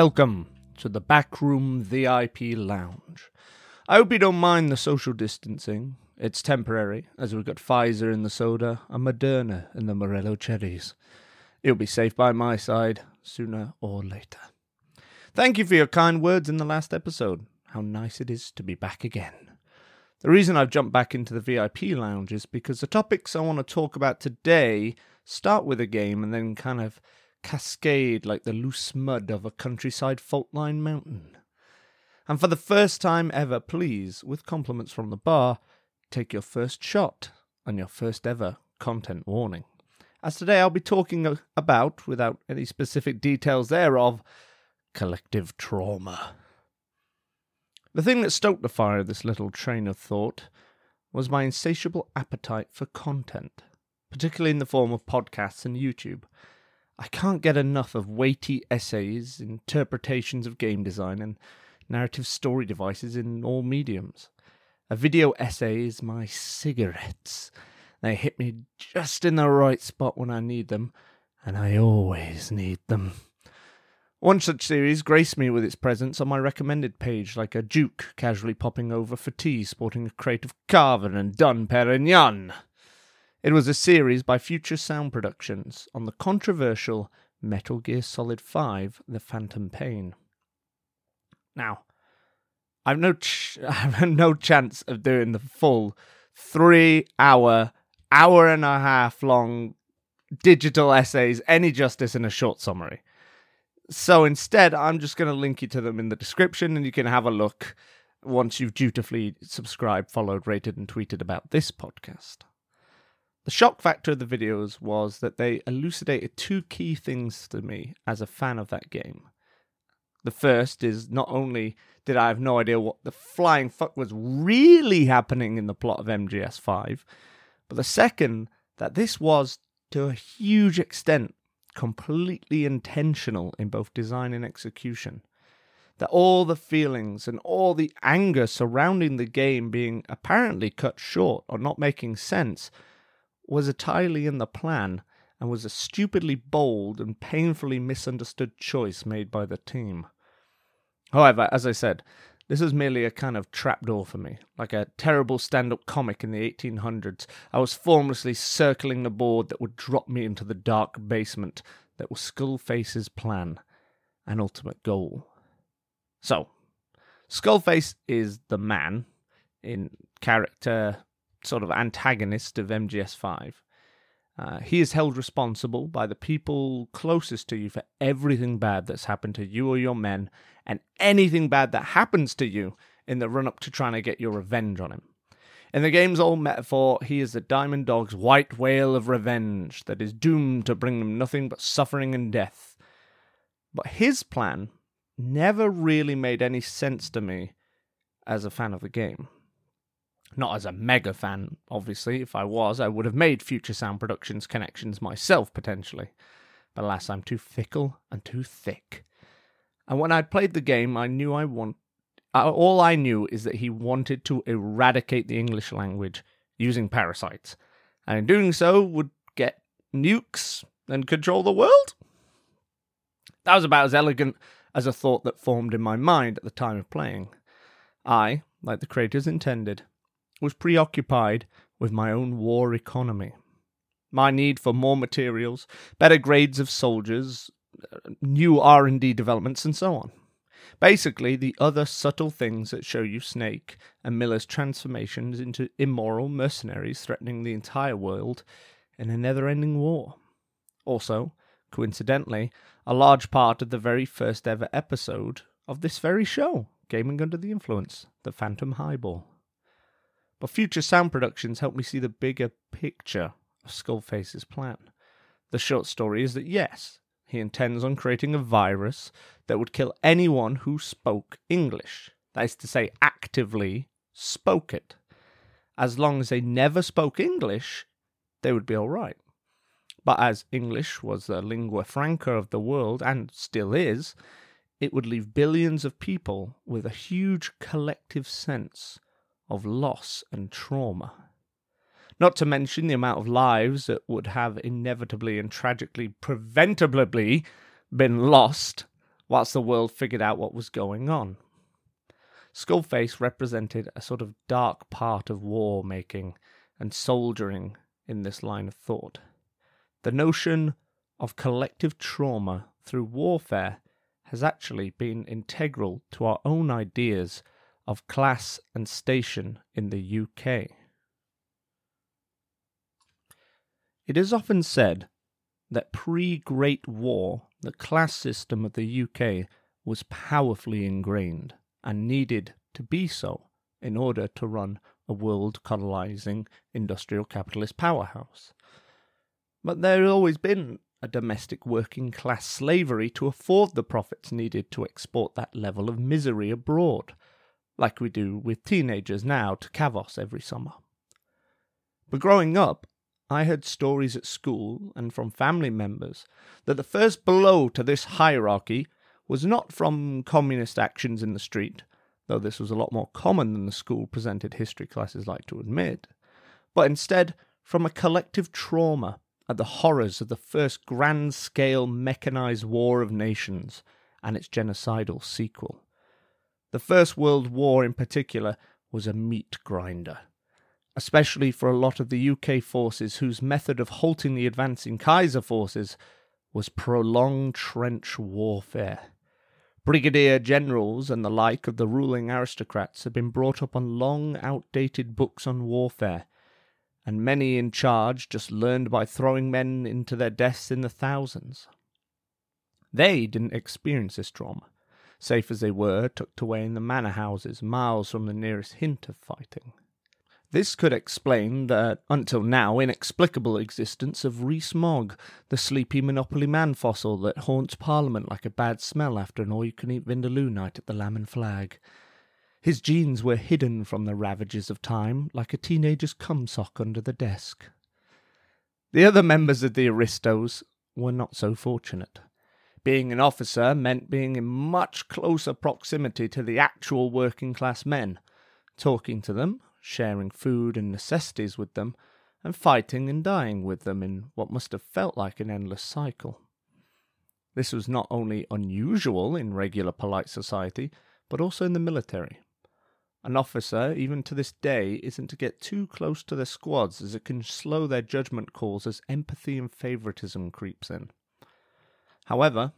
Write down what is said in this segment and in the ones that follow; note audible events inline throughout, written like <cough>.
welcome to the Backroom VIP Lounge. I hope you don't mind the social distancing. It's temporary, as we've got Pfizer in the soda and Moderna in the Morello cherries. You'll be safe by my side sooner or later. Thank you for your kind words in the last episode. How nice it is to be back again. The reason I've jumped back into the VIP lounge is because the topics I want to talk about today start with a game and then kind of cascade like the loose mud of a countryside fault line mountain. And for the first time ever, please, with compliments from the bar, take your first shot and your first ever content warning. As today I'll be talking about, without any specific details thereof, collective trauma. The thing that stoked the fire of this little train of thought was my insatiable appetite for content, particularly in the form of podcasts and YouTube. I can't get enough of weighty essays, interpretations of game design, and narrative story devices in all mediums. A video essay is my cigarettes. They hit me just in the right spot when I need them, and I always need them. One such series graced me with its presence on my recommended page, like a duke casually popping over for tea sporting a crate of Cava and Dom Perignon. It was a series by Future Sound Productions on the controversial Metal Gear Solid 5 The Phantom Pain. Now, I've no ch- <laughs> I've no chance of doing the full three hour, hour and a half long digital essays any justice in a short summary. So instead, I'm just going to link you to them in the description and you can have a look once you've dutifully subscribed, followed, rated, and tweeted about this podcast. The shock factor of the videos was that they elucidated two key things to me as a fan of that game. The first is not only did I have no idea what the flying fuck was really happening in the plot of MGS5, but the second, that this was, to a huge extent, completely intentional in both design and execution. That all the feelings and all the anger surrounding the game being apparently cut short or not making sense was entirely in the plan and was a stupidly bold and painfully misunderstood choice made by the team. However, as I said, this was merely a kind of trapdoor for me, like a terrible stand up comic in the 1800s. I was formlessly circling the board that would drop me into the dark basement that was Skullface's plan and ultimate goal. So, Skullface is the man in character, sort of antagonist of MGS5. Uh, he is held responsible by the people closest to you for everything bad that's happened to you or your men, and anything bad that happens to you in the run up to trying to get your revenge on him. In the game's old metaphor, he is the Diamond Dog's white whale of revenge that is doomed to bring them nothing but suffering and death. But his plan never really made any sense to me as a fan of the game. Not as a mega fan, obviously. If I was, I would have made Future Sound Productions connections myself, potentially. But alas, I'm too fickle and too thick. And when I'd played the game, I knew I want. Uh, all I knew is that he wanted to eradicate the English language using parasites, and in doing so, would get nukes and control the world. That was about as elegant as a thought that formed in my mind at the time of playing. I, like the creators intended, was preoccupied with my own war economy. My need for more materials, better grades of soldiers, uh, new R&D developments and so on. Basically, the other subtle things that show you Snake and Miller's transformations into immoral mercenaries threatening the entire world in a never ending war. Also, coincidentally, a large part of the very first ever episode of this very show, Gaming Under the Influence, The Phantom Highball. But future sound productions help me see the bigger picture of Skullface's plan. The short story is that yes, he intends on creating a virus that would kill anyone who spoke English. That is to say, actively spoke it. As long as they never spoke English, they would be all right. But as English was the lingua franca of the world, and still is, it would leave billions of people with a huge collective sense of loss and trauma. Not to mention the amount of lives that would have inevitably and tragically preventably been lost whilst the world figured out what was going on. Skullface represented a sort of dark part of war making and soldiering in this line of thought. The notion of collective trauma through warfare has actually been integral to our own ideas of class and station in the UK. It is often said that pre Great War, the class system of the UK was powerfully ingrained and needed to be so in order to run a world colonizing industrial capitalist powerhouse. But there had always been a domestic working class slavery to afford the profits needed to export that level of misery abroad, like we do with teenagers now to Kavos every summer. But growing up, I heard stories at school and from family members that the first blow to this hierarchy was not from communist actions in the street, though this was a lot more common than the school presented history classes like to admit, but instead from a collective trauma at the horrors of the first grand scale mechanized war of nations and its genocidal sequel. The First World War, in particular, was a meat grinder, especially for a lot of the UK forces whose method of halting the advancing Kaiser forces was prolonged trench warfare. Brigadier generals and the like of the ruling aristocrats had been brought up on long outdated books on warfare, and many in charge just learned by throwing men into their deaths in the thousands. They didn't experience this trauma, safe as they were tucked away in the manor houses miles from the nearest hint of fighting. This could explain the, until now, inexplicable existence of Rees Mogg, the sleepy Monopoly Man fossil that haunts Parliament like a bad smell after an all you can eat Vindaloo night at the Lamb and Flag. His genes were hidden from the ravages of time like a teenager's cum sock under the desk. The other members of the Aristos were not so fortunate. Being an officer meant being in much closer proximity to the actual working class men, talking to them, sharing food and necessities with them, and fighting and dying with them in what must have felt like an endless cycle. This was not only unusual in regular polite society, but also in the military. An officer, even to this day, isn't to get too close to their squads as it can slow their judgment calls as empathy and favoritism creeps in. However,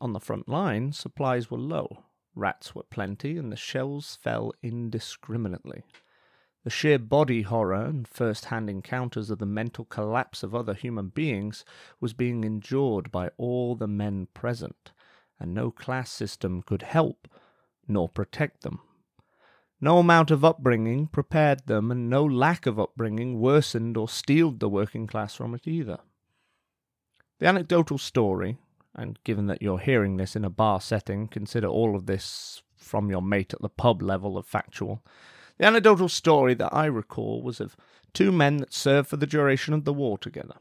on the front line, supplies were low, rats were plenty, and the shells fell indiscriminately. The sheer body horror and first hand encounters of the mental collapse of other human beings was being endured by all the men present, and no class system could help nor protect them. No amount of upbringing prepared them, and no lack of upbringing worsened or steeled the working class from it either. The anecdotal story, and given that you're hearing this in a bar setting, consider all of this from your mate at the pub level of factual, the anecdotal story that I recall was of two men that served for the duration of the war together.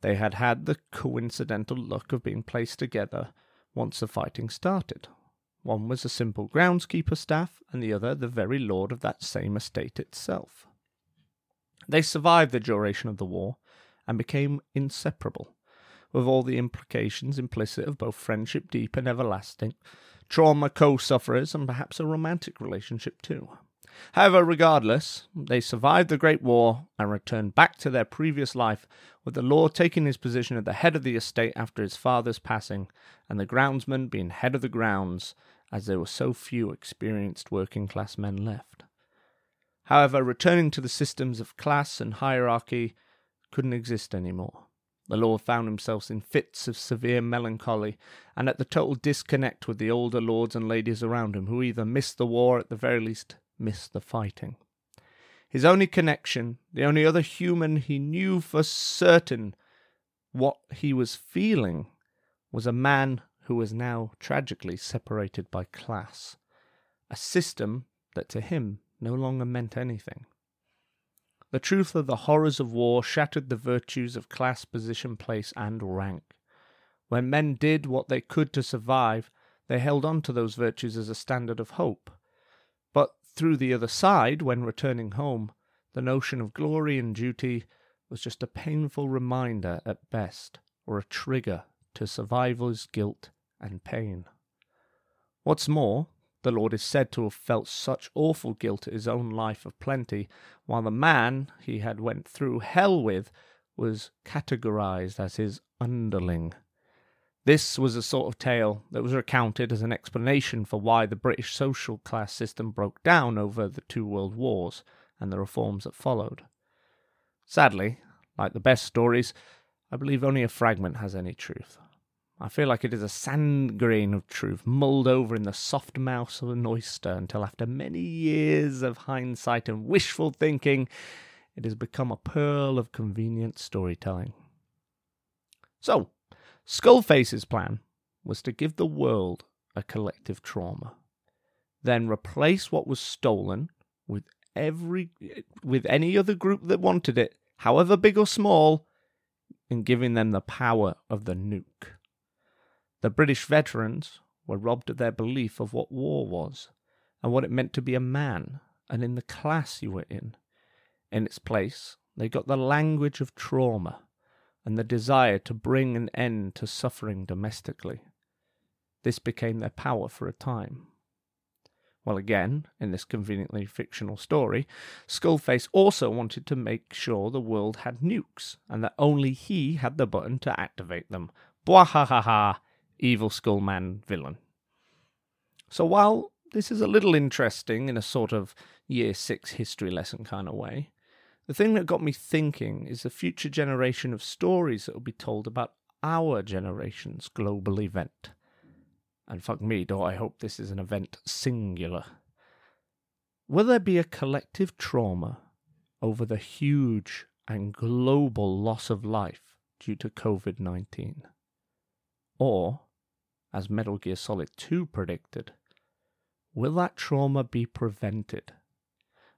They had had the coincidental luck of being placed together once the fighting started. One was a simple groundskeeper staff, and the other the very lord of that same estate itself. They survived the duration of the war and became inseparable, with all the implications implicit of both friendship deep and everlasting, trauma co sufferers, and perhaps a romantic relationship too. However, regardless, they survived the Great War and returned back to their previous life, with the Lord taking his position at the head of the estate after his father's passing, and the groundsman being head of the grounds, as there were so few experienced working class men left. However, returning to the systems of class and hierarchy couldn't exist any more. The Lord found himself in fits of severe melancholy, and at the total disconnect with the older lords and ladies around him, who either missed the war, at the very least missed the fighting. His only connection, the only other human he knew for certain what he was feeling, was a man who was now tragically separated by class, a system that to him no longer meant anything. The truth of the horrors of war shattered the virtues of class, position, place, and rank. When men did what they could to survive, they held on to those virtues as a standard of hope. But through the other side, when returning home, the notion of glory and duty was just a painful reminder at best, or a trigger to survivor's guilt and pain. What's more, the Lord is said to have felt such awful guilt at his own life of plenty, while the man he had went through hell with was categorized as his underling. This was a sort of tale that was recounted as an explanation for why the British social class system broke down over the two world wars and the reforms that followed. Sadly, like the best stories, I believe only a fragment has any truth. I feel like it is a sand grain of truth mulled over in the soft mouth of an oyster until after many years of hindsight and wishful thinking, it has become a pearl of convenient storytelling. So, Skullface's plan was to give the world a collective trauma, then replace what was stolen with every with any other group that wanted it, however big or small, in giving them the power of the nuke. The British veterans were robbed of their belief of what war was and what it meant to be a man and in the class you were in. In its place, they got the language of trauma and the desire to bring an end to suffering domestically. This became their power for a time. Well, again, in this conveniently fictional story, Skullface also wanted to make sure the world had nukes, and that only he had the button to activate them. Bwahahaha, evil Skullman villain. So while this is a little interesting in a sort of year six history lesson kind of way, the thing that got me thinking is the future generation of stories that will be told about our generation's global event. And fuck me, do I hope this is an event singular. Will there be a collective trauma over the huge and global loss of life due to COVID 19? Or, as Metal Gear Solid 2 predicted, will that trauma be prevented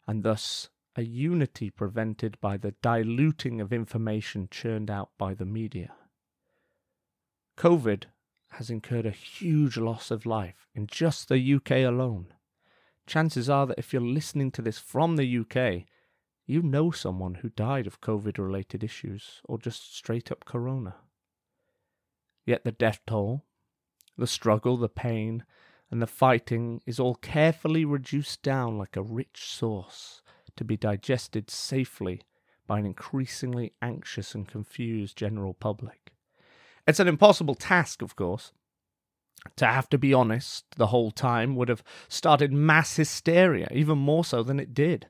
and thus a unity prevented by the diluting of information churned out by the media. COVID has incurred a huge loss of life in just the UK alone. Chances are that if you're listening to this from the UK, you know someone who died of COVID related issues or just straight up corona. Yet the death toll, the struggle, the pain, and the fighting is all carefully reduced down like a rich sauce to be digested safely by an increasingly anxious and confused general public. It's an impossible task, of course. To have to be honest the whole time would have started mass hysteria, even more so than it did.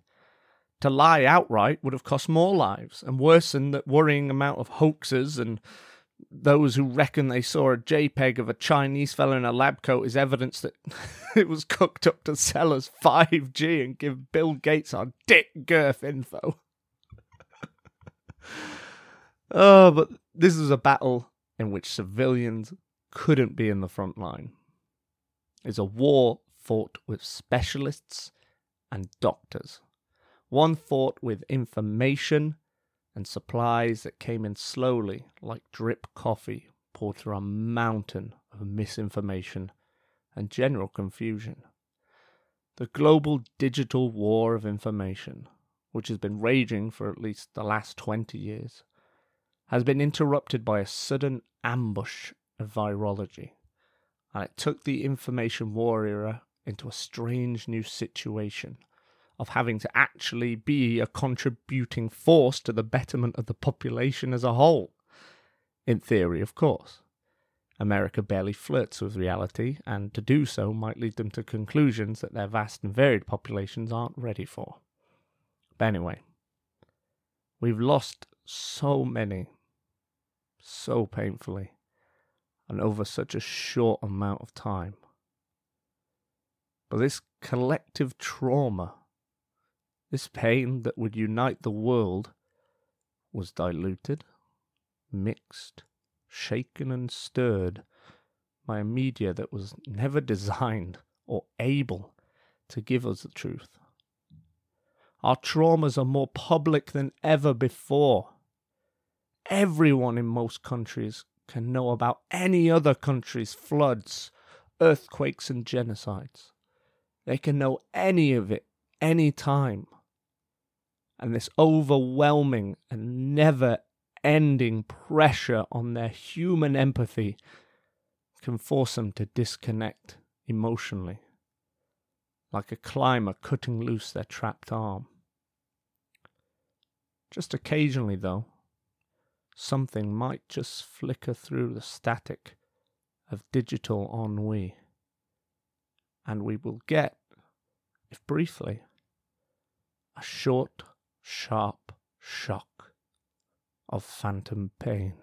To lie outright would have cost more lives and worsened the worrying amount of hoaxes and those who reckon they saw a JPEG of a Chinese fellow in a lab coat is evidence that <laughs> it was cooked up to sell us 5G and give Bill Gates our dick girth info. <laughs> oh, but this is a battle in which civilians couldn't be in the front line. It's a war fought with specialists and doctors. One fought with information and supplies that came in slowly like drip coffee poured through a mountain of misinformation and general confusion. The global digital war of information, which has been raging for at least the last 20 years, has been interrupted by a sudden ambush of virology, and it took the information war era into a strange new situation of having to actually be a contributing force to the betterment of the population as a whole. In theory, of course. America barely flirts with reality, and to do so might lead them to conclusions that their vast and varied populations aren't ready for. But anyway, we've lost so many, so painfully, and over such a short amount of time. But this collective trauma this pain that would unite the world was diluted, mixed, shaken, and stirred by a media that was never <laughs> designed or able to give us the truth. Our traumas are more public than ever before. Everyone in most countries can know about any other country's floods, earthquakes, and genocides. They can know any of it any time and this overwhelming and never ending pressure on their human empathy can force them to disconnect emotionally, like a climber cutting loose their trapped arm. Just occasionally, though, something might just flicker through the static of digital ennui, and we will get, if briefly, a short, sharp shock of phantom pain.